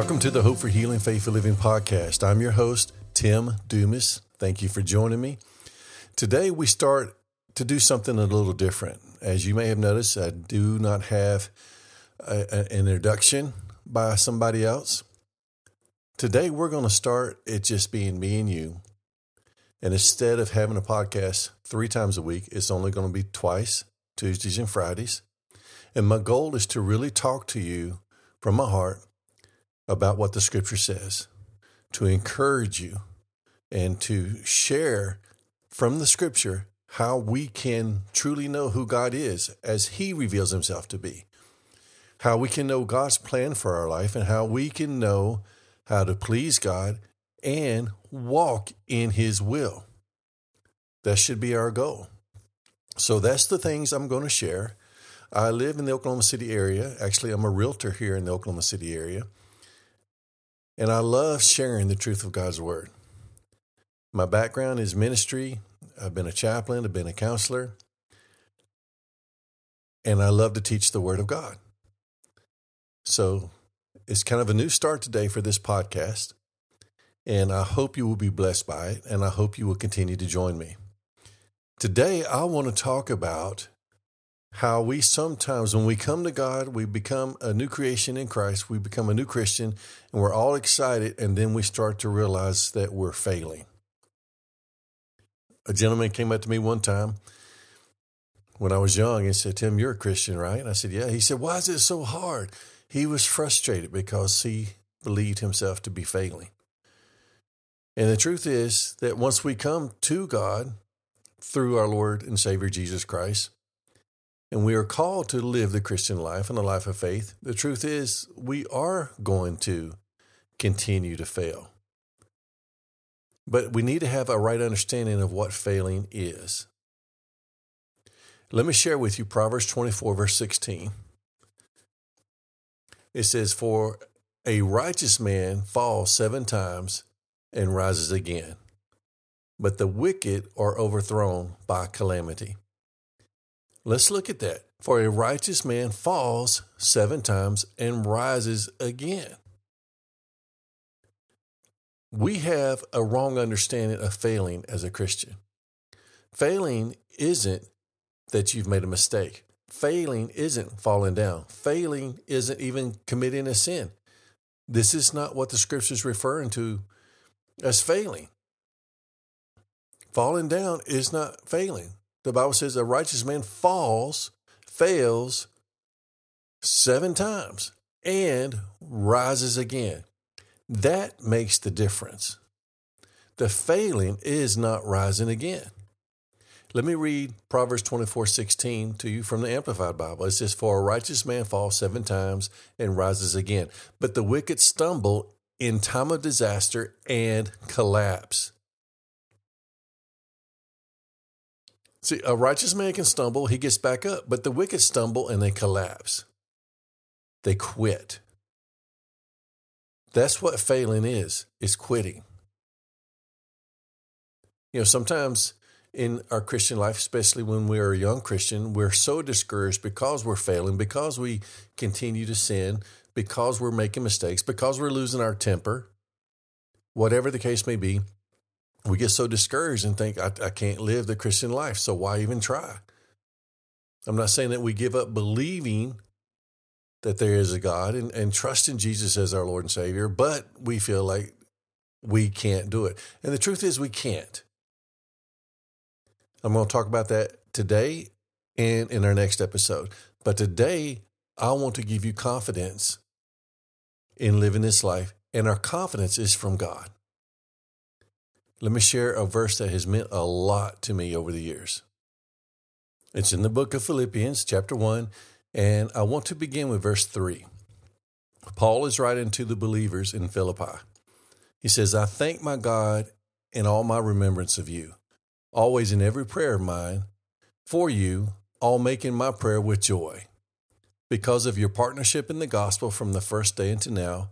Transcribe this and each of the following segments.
Welcome to the Hope for Healing Faith for Living podcast. I'm your host, Tim Dumas. Thank you for joining me. Today, we start to do something a little different. As you may have noticed, I do not have a, a, an introduction by somebody else. Today, we're going to start it just being me and you. And instead of having a podcast three times a week, it's only going to be twice, Tuesdays and Fridays. And my goal is to really talk to you from my heart about what the scripture says, to encourage you, and to share from the scripture how we can truly know who God is as He reveals Himself to be, how we can know God's plan for our life, and how we can know how to please God and walk in His will. That should be our goal. So that's the things I'm going to share. I live in the Oklahoma City area. Actually, I'm a realtor here in the Oklahoma City area. And I love sharing the truth of God's Word. My background is ministry. I've been a chaplain, I've been a counselor, and I love to teach the Word of God. So it's kind of a new start today for this podcast, and I hope you will be blessed by it, and I hope you will continue to join me. Today, I want to talk about how we sometimes, when we come to God, we become a new creation in Christ, we become a new Christian, and we're all excited, and then we start to realize that we're failing. A gentleman came up to me one time when I was young and said, Tim, you're a Christian, right? And I said, Yeah. He said, Why is it so hard? He was frustrated because he believed himself to be failing. And the truth is that once we come to God through our Lord and Savior Jesus Christ, and we are called to live the Christian life and a life of faith, the truth is we are going to continue to fail. But we need to have a right understanding of what failing is. Let me share with you Proverbs 24, verse 16. It says, For a righteous man falls seven times and rises again, but the wicked are overthrown by calamity. Let's look at that. For a righteous man falls seven times and rises again. We have a wrong understanding of failing as a Christian. Failing isn't that you've made a mistake. Failing isn't falling down. Failing isn't even committing a sin. This is not what the scripture is referring to as failing. Falling down is not failing. The Bible says a righteous man falls, fails seven times, and rises again. That makes the difference. The failing is not rising again. Let me read Proverbs 24 16 to you from the Amplified Bible. It says, For a righteous man falls seven times and rises again, but the wicked stumble in time of disaster and collapse. See, a righteous man can stumble, he gets back up, but the wicked stumble and they collapse. They quit. That's what failing is, is quitting. You know, sometimes in our Christian life, especially when we are a young Christian, we're so discouraged because we're failing, because we continue to sin, because we're making mistakes, because we're losing our temper, whatever the case may be we get so discouraged and think, I, I can't live the Christian life, so why even try? I'm not saying that we give up believing that there is a God and, and trust in Jesus as our Lord and Savior, but we feel like we can't do it. And the truth is, we can't. I'm going to talk about that today and in our next episode. But today, I want to give you confidence in living this life, and our confidence is from God. Let me share a verse that has meant a lot to me over the years. It's in the book of Philippians, chapter 1, and I want to begin with verse 3. Paul is writing to the believers in Philippi. He says, I thank my God in all my remembrance of you, always in every prayer of mine, for you, all making my prayer with joy, because of your partnership in the gospel from the first day until now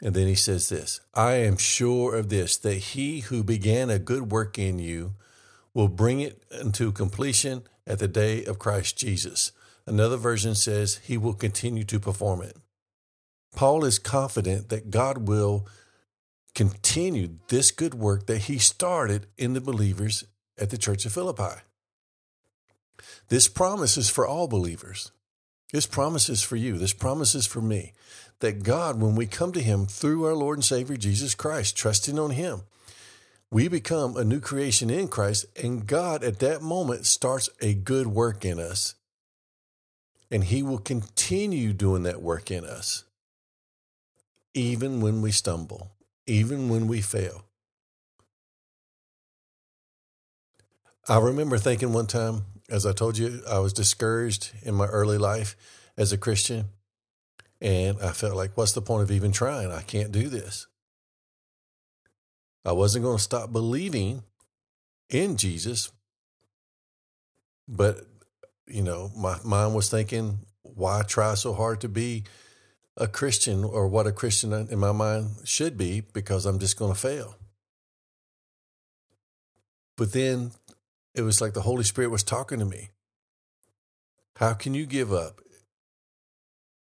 and then he says this I am sure of this, that he who began a good work in you will bring it into completion at the day of Christ Jesus. Another version says he will continue to perform it. Paul is confident that God will continue this good work that he started in the believers at the church of Philippi. This promise is for all believers. This promise is for you. This promise is for me. That God, when we come to Him through our Lord and Savior Jesus Christ, trusting on Him, we become a new creation in Christ, and God at that moment starts a good work in us. And He will continue doing that work in us, even when we stumble, even when we fail. I remember thinking one time, as I told you, I was discouraged in my early life as a Christian. And I felt like, what's the point of even trying? I can't do this. I wasn't going to stop believing in Jesus. But, you know, my mind was thinking, why try so hard to be a Christian or what a Christian in my mind should be because I'm just going to fail. But then it was like the Holy Spirit was talking to me. How can you give up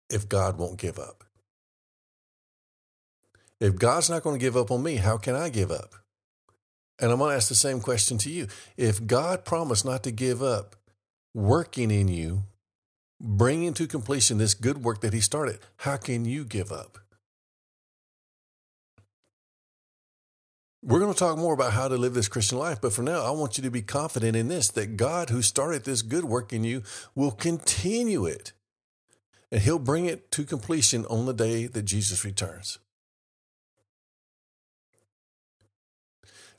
if God won't give up? If God's not going to give up on me, how can I give up? And I'm going to ask the same question to you. If God promised not to give up working in you, bringing to completion this good work that He started, how can you give up? We're going to talk more about how to live this Christian life, but for now, I want you to be confident in this that God, who started this good work in you, will continue it. And He'll bring it to completion on the day that Jesus returns.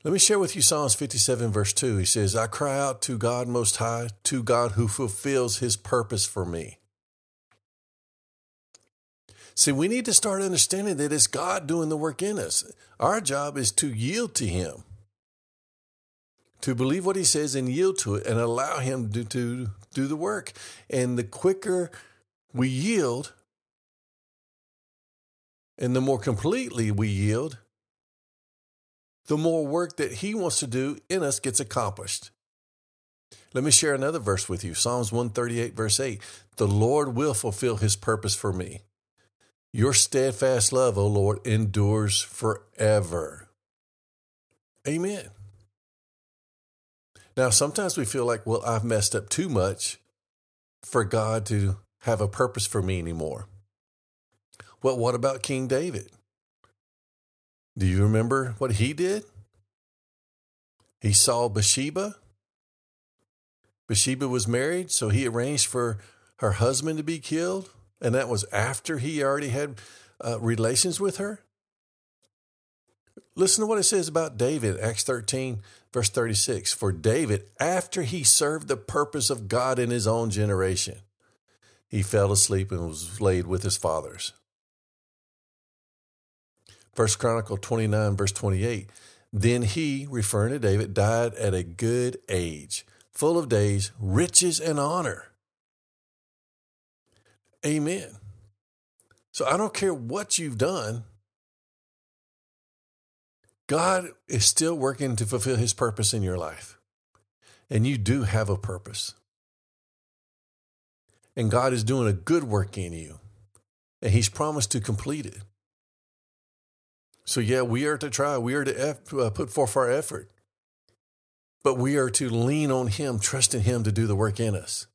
Let me share with you Psalms 57, verse 2. He says, I cry out to God Most High, to God who fulfills His purpose for me. See, we need to start understanding that it's God doing the work in us. Our job is to yield to Him, to believe what He says and yield to it and allow Him to, to do the work. And the quicker we yield, and the more completely we yield, the more work that He wants to do in us gets accomplished. Let me share another verse with you Psalms 138, verse 8. The Lord will fulfill His purpose for me. Your steadfast love, O Lord, endures forever. Amen. Now, sometimes we feel like, well, I've messed up too much for God to have a purpose for me anymore. Well, what about King David? Do you remember what he did? He saw Bathsheba. Bathsheba was married, so he arranged for her husband to be killed and that was after he already had uh, relations with her? Listen to what it says about David, Acts 13, verse 36. For David, after he served the purpose of God in his own generation, he fell asleep and was laid with his fathers. First Chronicle 29, verse 28. Then he, referring to David, died at a good age, full of days, riches, and honor. Amen. So I don't care what you've done, God is still working to fulfill his purpose in your life. And you do have a purpose. And God is doing a good work in you. And he's promised to complete it. So, yeah, we are to try. We are to uh, put forth our effort. But we are to lean on him, trust in him to do the work in us.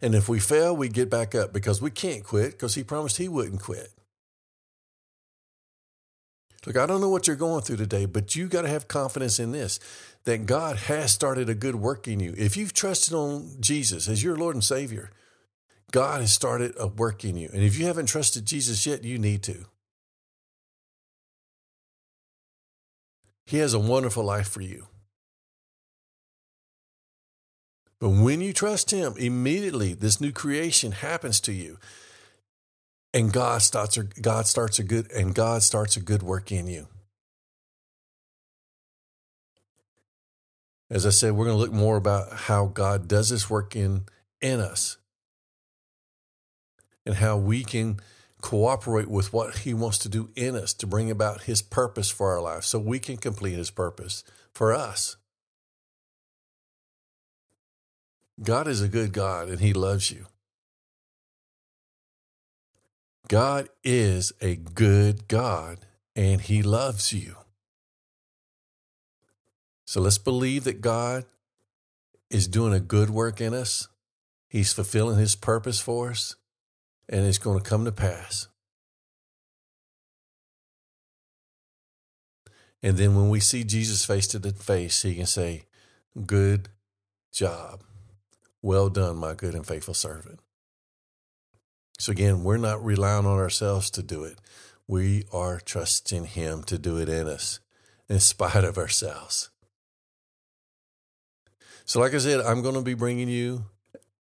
And if we fail, we get back up because we can't quit because he promised he wouldn't quit. Look, I don't know what you're going through today, but you got to have confidence in this that God has started a good work in you. If you've trusted on Jesus as your Lord and Savior, God has started a work in you. And if you haven't trusted Jesus yet, you need to. He has a wonderful life for you. But when you trust Him, immediately this new creation happens to you. And God starts a, God starts a good and God starts a good work in you. As I said, we're going to look more about how God does this work in in us and how we can cooperate with what he wants to do in us to bring about his purpose for our life so we can complete his purpose for us. God is a good God and He loves you. God is a good God and He loves you. So let's believe that God is doing a good work in us. He's fulfilling His purpose for us, and it's going to come to pass. And then when we see Jesus face to the face, He can say, Good job. Well done, my good and faithful servant. So again, we're not relying on ourselves to do it. We are trusting Him to do it in us, in spite of ourselves. So, like I said, I'm going to be bringing you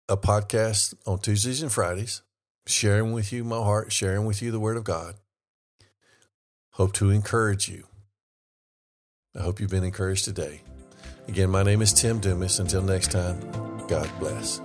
a podcast on Tuesdays and Fridays, sharing with you my heart, sharing with you the Word of God. Hope to encourage you. I hope you've been encouraged today. Again, my name is Tim Dumas. Until next time, God bless.